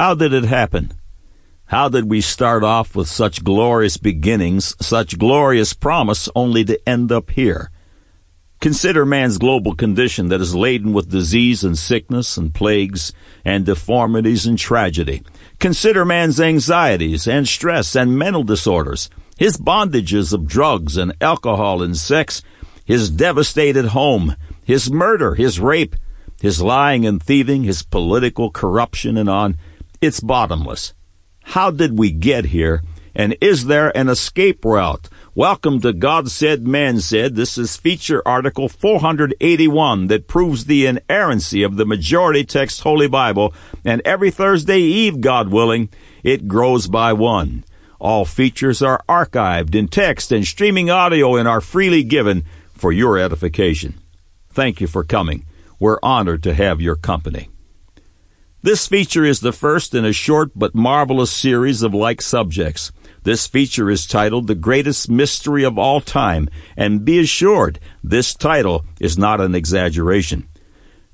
How did it happen? How did we start off with such glorious beginnings, such glorious promise, only to end up here? Consider man's global condition that is laden with disease and sickness and plagues and deformities and tragedy. Consider man's anxieties and stress and mental disorders, his bondages of drugs and alcohol and sex, his devastated home, his murder, his rape, his lying and thieving, his political corruption and on. It's bottomless. How did we get here? And is there an escape route? Welcome to God Said, Man Said. This is feature article 481 that proves the inerrancy of the majority text Holy Bible. And every Thursday Eve, God willing, it grows by one. All features are archived in text and streaming audio and are freely given for your edification. Thank you for coming. We're honored to have your company. This feature is the first in a short but marvelous series of like subjects. This feature is titled The Greatest Mystery of All Time, and be assured, this title is not an exaggeration.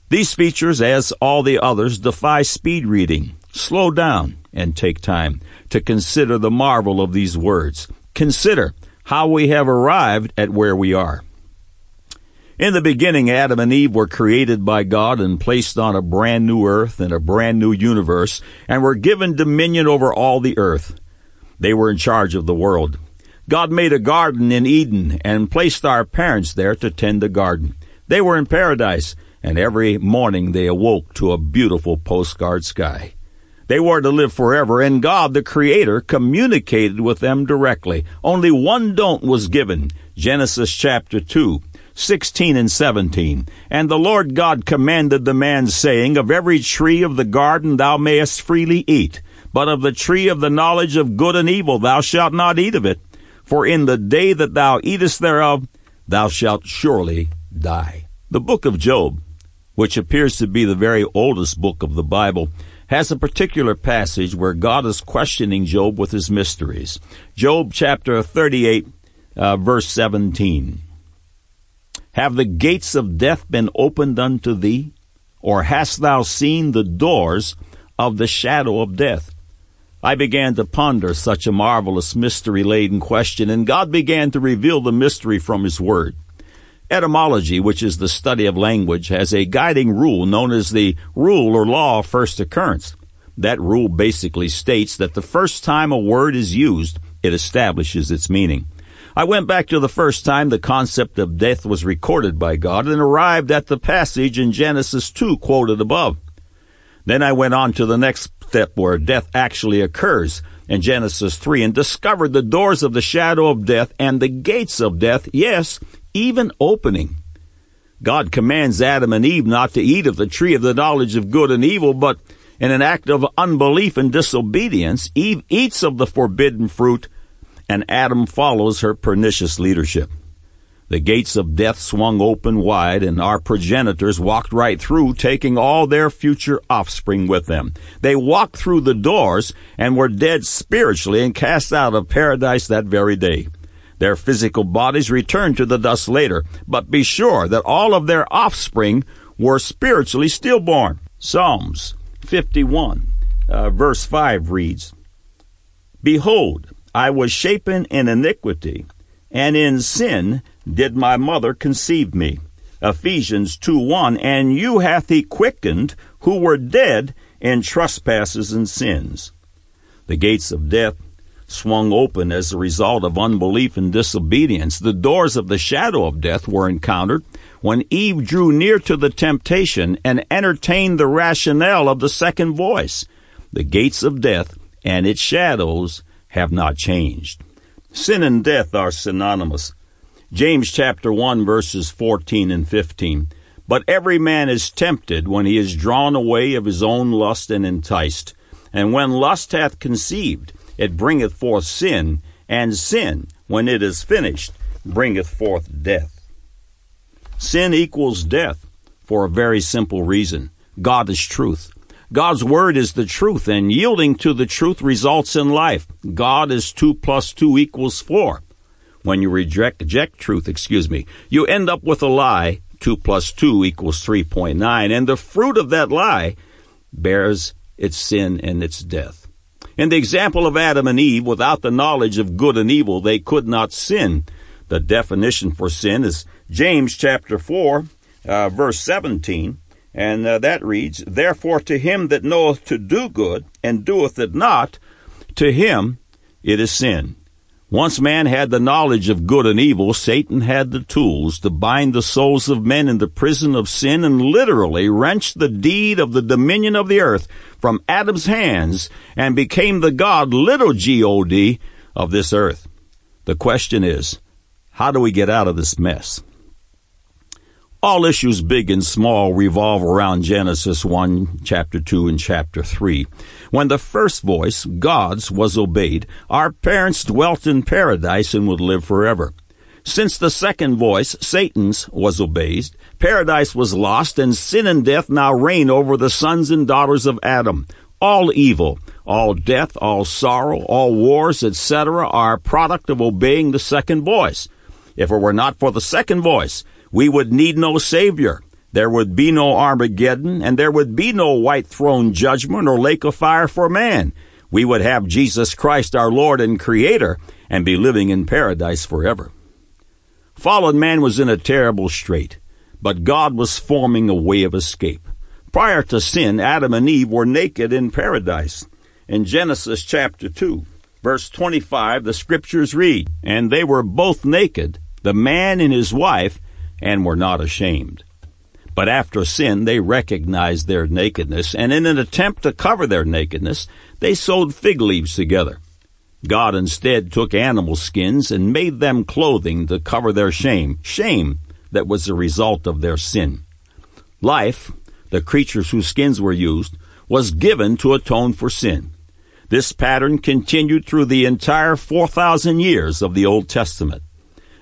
These features, as all the others, defy speed reading. Slow down and take time to consider the marvel of these words. Consider how we have arrived at where we are. In the beginning, Adam and Eve were created by God and placed on a brand new earth and a brand new universe and were given dominion over all the earth. They were in charge of the world. God made a garden in Eden and placed our parents there to tend the garden. They were in paradise, and every morning they awoke to a beautiful postcard sky. They were to live forever, and God, the Creator, communicated with them directly. Only one don't was given. Genesis chapter 2. 16 and 17. And the Lord God commanded the man, saying, Of every tree of the garden thou mayest freely eat, but of the tree of the knowledge of good and evil thou shalt not eat of it. For in the day that thou eatest thereof, thou shalt surely die. The book of Job, which appears to be the very oldest book of the Bible, has a particular passage where God is questioning Job with his mysteries. Job chapter 38, uh, verse 17. Have the gates of death been opened unto thee? Or hast thou seen the doors of the shadow of death? I began to ponder such a marvelous mystery laden question, and God began to reveal the mystery from His Word. Etymology, which is the study of language, has a guiding rule known as the rule or law of first occurrence. That rule basically states that the first time a word is used, it establishes its meaning. I went back to the first time the concept of death was recorded by God and arrived at the passage in Genesis 2 quoted above. Then I went on to the next step where death actually occurs in Genesis 3 and discovered the doors of the shadow of death and the gates of death, yes, even opening. God commands Adam and Eve not to eat of the tree of the knowledge of good and evil, but in an act of unbelief and disobedience, Eve eats of the forbidden fruit and Adam follows her pernicious leadership. The gates of death swung open wide, and our progenitors walked right through, taking all their future offspring with them. They walked through the doors and were dead spiritually and cast out of paradise that very day. Their physical bodies returned to the dust later, but be sure that all of their offspring were spiritually stillborn. Psalms 51, uh, verse 5 reads, Behold, I was shapen in iniquity, and in sin did my mother conceive me. Ephesians 2 1, and you hath he quickened who were dead in trespasses and sins. The gates of death swung open as a result of unbelief and disobedience. The doors of the shadow of death were encountered when Eve drew near to the temptation and entertained the rationale of the second voice. The gates of death and its shadows have not changed. Sin and death are synonymous. James chapter 1 verses 14 and 15. But every man is tempted when he is drawn away of his own lust and enticed. And when lust hath conceived, it bringeth forth sin, and sin, when it is finished, bringeth forth death. Sin equals death for a very simple reason. God is truth. God's word is the truth, and yielding to the truth results in life. God is two plus two equals four when you reject, reject truth, excuse me, you end up with a lie. 2 plus 2 equals 3.9. And the fruit of that lie bears its sin and its death. In the example of Adam and Eve, without the knowledge of good and evil, they could not sin. The definition for sin is James chapter 4, uh, verse 17, and uh, that reads, Therefore to him that knoweth to do good, and doeth it not, to him it is sin. Once man had the knowledge of good and evil, Satan had the tools to bind the souls of men in the prison of sin and literally wrench the deed of the dominion of the earth from Adam's hands and became the God, little G-O-D, of this earth. The question is, how do we get out of this mess? All issues big and small revolve around Genesis 1, chapter 2, and chapter 3. When the first voice, God's, was obeyed, our parents dwelt in paradise and would live forever. Since the second voice, Satan's, was obeyed, paradise was lost, and sin and death now reign over the sons and daughters of Adam. All evil, all death, all sorrow, all wars, etc., are a product of obeying the second voice. If it were not for the second voice, we would need no Savior. There would be no Armageddon, and there would be no white throne judgment or lake of fire for man. We would have Jesus Christ, our Lord and Creator, and be living in paradise forever. Fallen man was in a terrible strait, but God was forming a way of escape. Prior to sin, Adam and Eve were naked in paradise. In Genesis chapter 2, verse 25, the scriptures read, And they were both naked, the man and his wife, and were not ashamed. But after sin, they recognized their nakedness, and in an attempt to cover their nakedness, they sewed fig leaves together. God instead took animal skins and made them clothing to cover their shame, shame that was the result of their sin. Life, the creatures whose skins were used, was given to atone for sin. This pattern continued through the entire 4,000 years of the Old Testament.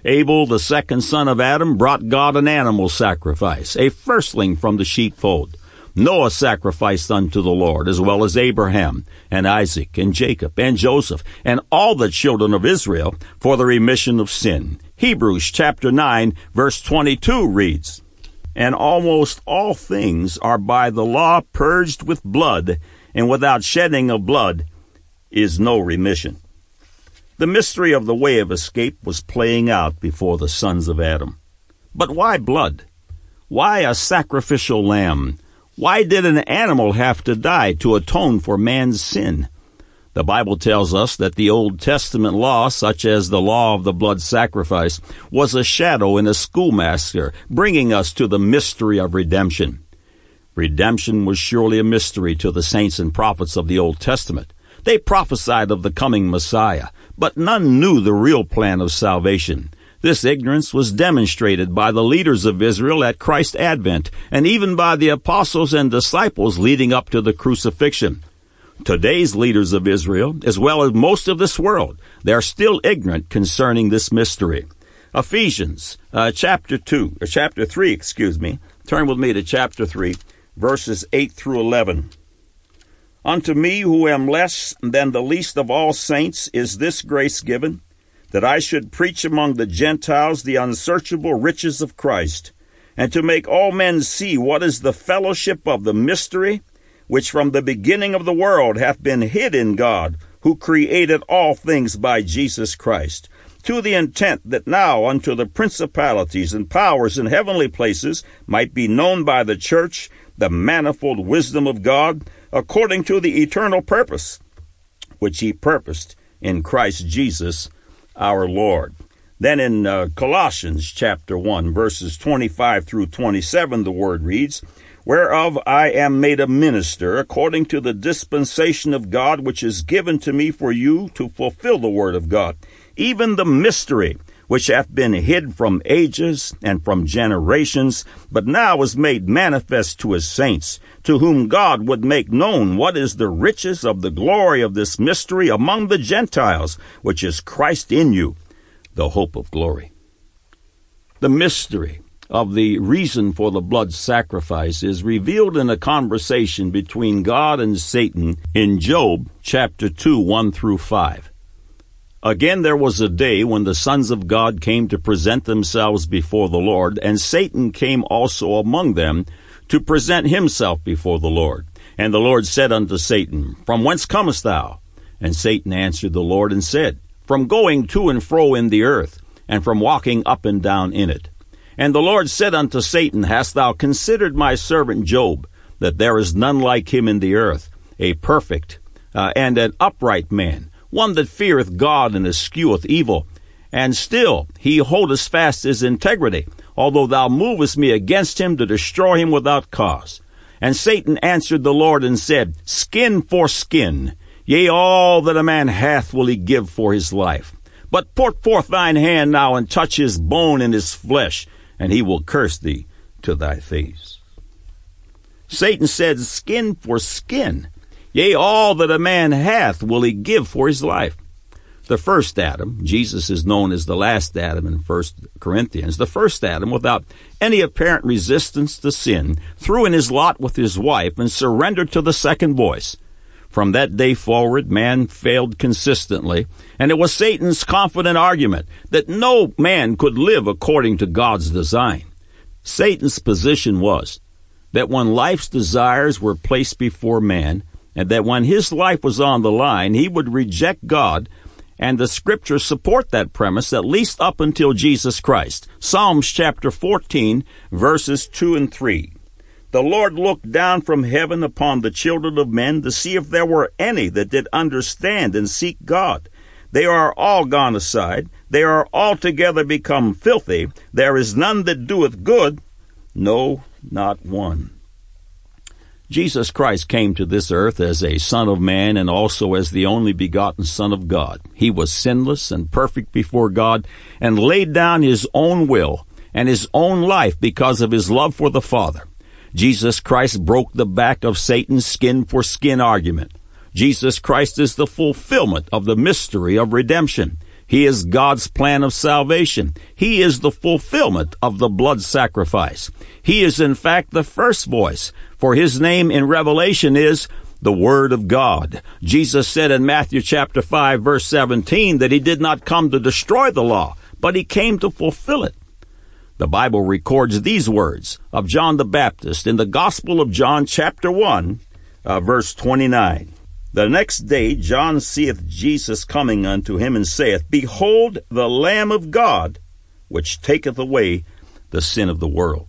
Abel, the second son of Adam, brought God an animal sacrifice, a firstling from the sheepfold. Noah sacrificed unto the Lord, as well as Abraham, and Isaac, and Jacob, and Joseph, and all the children of Israel, for the remission of sin. Hebrews chapter 9, verse 22 reads, And almost all things are by the law purged with blood, and without shedding of blood is no remission. The mystery of the way of escape was playing out before the sons of Adam. But why blood? Why a sacrificial lamb? Why did an animal have to die to atone for man's sin? The Bible tells us that the Old Testament law, such as the law of the blood sacrifice, was a shadow and a schoolmaster, bringing us to the mystery of redemption. Redemption was surely a mystery to the saints and prophets of the Old Testament. They prophesied of the coming Messiah, but none knew the real plan of salvation. This ignorance was demonstrated by the leaders of Israel at Christ's advent, and even by the apostles and disciples leading up to the crucifixion. Today's leaders of Israel, as well as most of this world, they are still ignorant concerning this mystery. Ephesians uh, chapter 2, or chapter 3, excuse me. Turn with me to chapter 3, verses 8 through 11. Unto me, who am less than the least of all saints, is this grace given, that I should preach among the Gentiles the unsearchable riches of Christ, and to make all men see what is the fellowship of the mystery, which from the beginning of the world hath been hid in God, who created all things by Jesus Christ, to the intent that now unto the principalities and powers in heavenly places might be known by the church the manifold wisdom of God, according to the eternal purpose which he purposed in Christ Jesus our Lord. Then in uh, Colossians chapter 1 verses 25 through 27 the word reads, Whereof I am made a minister according to the dispensation of God which is given to me for you to fulfill the word of God, even the mystery which hath been hid from ages and from generations, but now is made manifest to his saints, to whom God would make known what is the riches of the glory of this mystery among the Gentiles, which is Christ in you, the hope of glory. The mystery of the reason for the blood sacrifice is revealed in a conversation between God and Satan in Job chapter 2, 1 through 5. Again, there was a day when the sons of God came to present themselves before the Lord, and Satan came also among them to present himself before the Lord. And the Lord said unto Satan, From whence comest thou? And Satan answered the Lord and said, From going to and fro in the earth, and from walking up and down in it. And the Lord said unto Satan, Hast thou considered my servant Job, that there is none like him in the earth, a perfect uh, and an upright man, one that feareth God and escheweth evil? And still he holdeth fast his integrity, although thou movest me against him to destroy him without cause. And Satan answered the Lord and said, Skin for skin, yea, all that a man hath will he give for his life. But put forth thine hand now and touch his bone and his flesh, and he will curse thee to thy face. Satan said, Skin for skin, yea, all that a man hath will he give for his life the first Adam, Jesus is known as the last Adam in 1 Corinthians, the first Adam, without any apparent resistance to sin, threw in his lot with his wife and surrendered to the second voice. From that day forward, man failed consistently, and it was Satan's confident argument that no man could live according to God's design. Satan's position was that when life's desires were placed before man, and that when his life was on the line, he would reject God and the scriptures support that premise at least up until Jesus Christ. Psalms chapter 14, verses 2 and 3. The Lord looked down from heaven upon the children of men to see if there were any that did understand and seek God. They are all gone aside. They are altogether become filthy. There is none that doeth good. No, not one. Jesus Christ came to this earth as a Son of Man and also as the only begotten Son of God. He was sinless and perfect before God and laid down his own will and his own life because of his love for the Father. Jesus Christ broke the back of Satan's skin for skin argument. Jesus Christ is the fulfillment of the mystery of redemption. He is God's plan of salvation. He is the fulfillment of the blood sacrifice. He is in fact the first voice, for his name in Revelation is the Word of God. Jesus said in Matthew chapter 5 verse 17 that he did not come to destroy the law, but he came to fulfill it. The Bible records these words of John the Baptist in the Gospel of John chapter 1 uh, verse 29. The next day John seeth Jesus coming unto him, and saith, Behold the Lamb of God, which taketh away the sin of the world.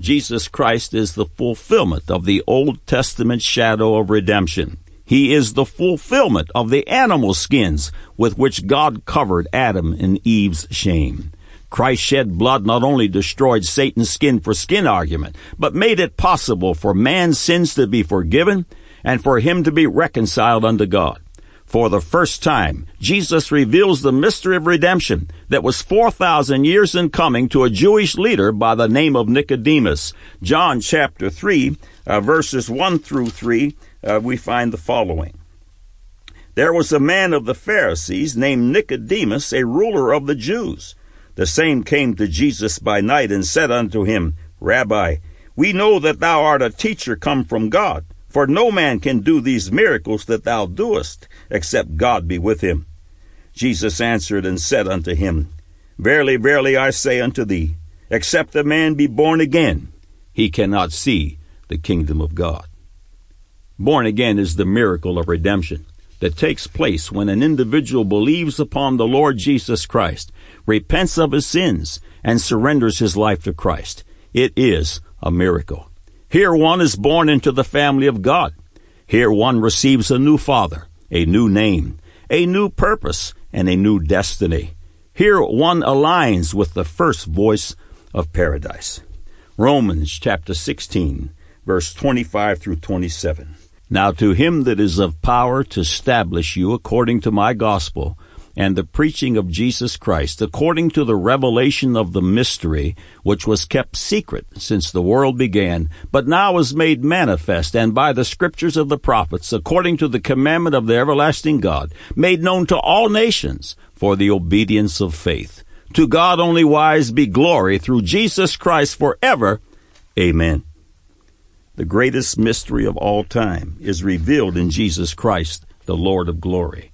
Jesus Christ is the fulfillment of the Old Testament shadow of redemption. He is the fulfillment of the animal skins with which God covered Adam and Eve's shame. Christ's shed blood not only destroyed Satan's skin for skin argument, but made it possible for man's sins to be forgiven and for him to be reconciled unto God. For the first time, Jesus reveals the mystery of redemption that was 4,000 years in coming to a Jewish leader by the name of Nicodemus. John chapter 3, uh, verses 1 through 3, uh, we find the following. There was a man of the Pharisees named Nicodemus, a ruler of the Jews. The same came to Jesus by night and said unto him, Rabbi, we know that thou art a teacher come from God. For no man can do these miracles that thou doest, except God be with him. Jesus answered and said unto him, Verily, verily, I say unto thee, except a man be born again, he cannot see the kingdom of God. Born again is the miracle of redemption that takes place when an individual believes upon the Lord Jesus Christ, repents of his sins, and surrenders his life to Christ. It is a miracle. Here one is born into the family of God. Here one receives a new father, a new name, a new purpose, and a new destiny. Here one aligns with the first voice of paradise. Romans chapter 16, verse 25 through 27. Now to him that is of power to establish you according to my gospel, and the preaching of Jesus Christ according to the revelation of the mystery which was kept secret since the world began, but now is made manifest and by the scriptures of the prophets according to the commandment of the everlasting God, made known to all nations for the obedience of faith. To God only wise be glory through Jesus Christ forever. Amen. The greatest mystery of all time is revealed in Jesus Christ, the Lord of glory.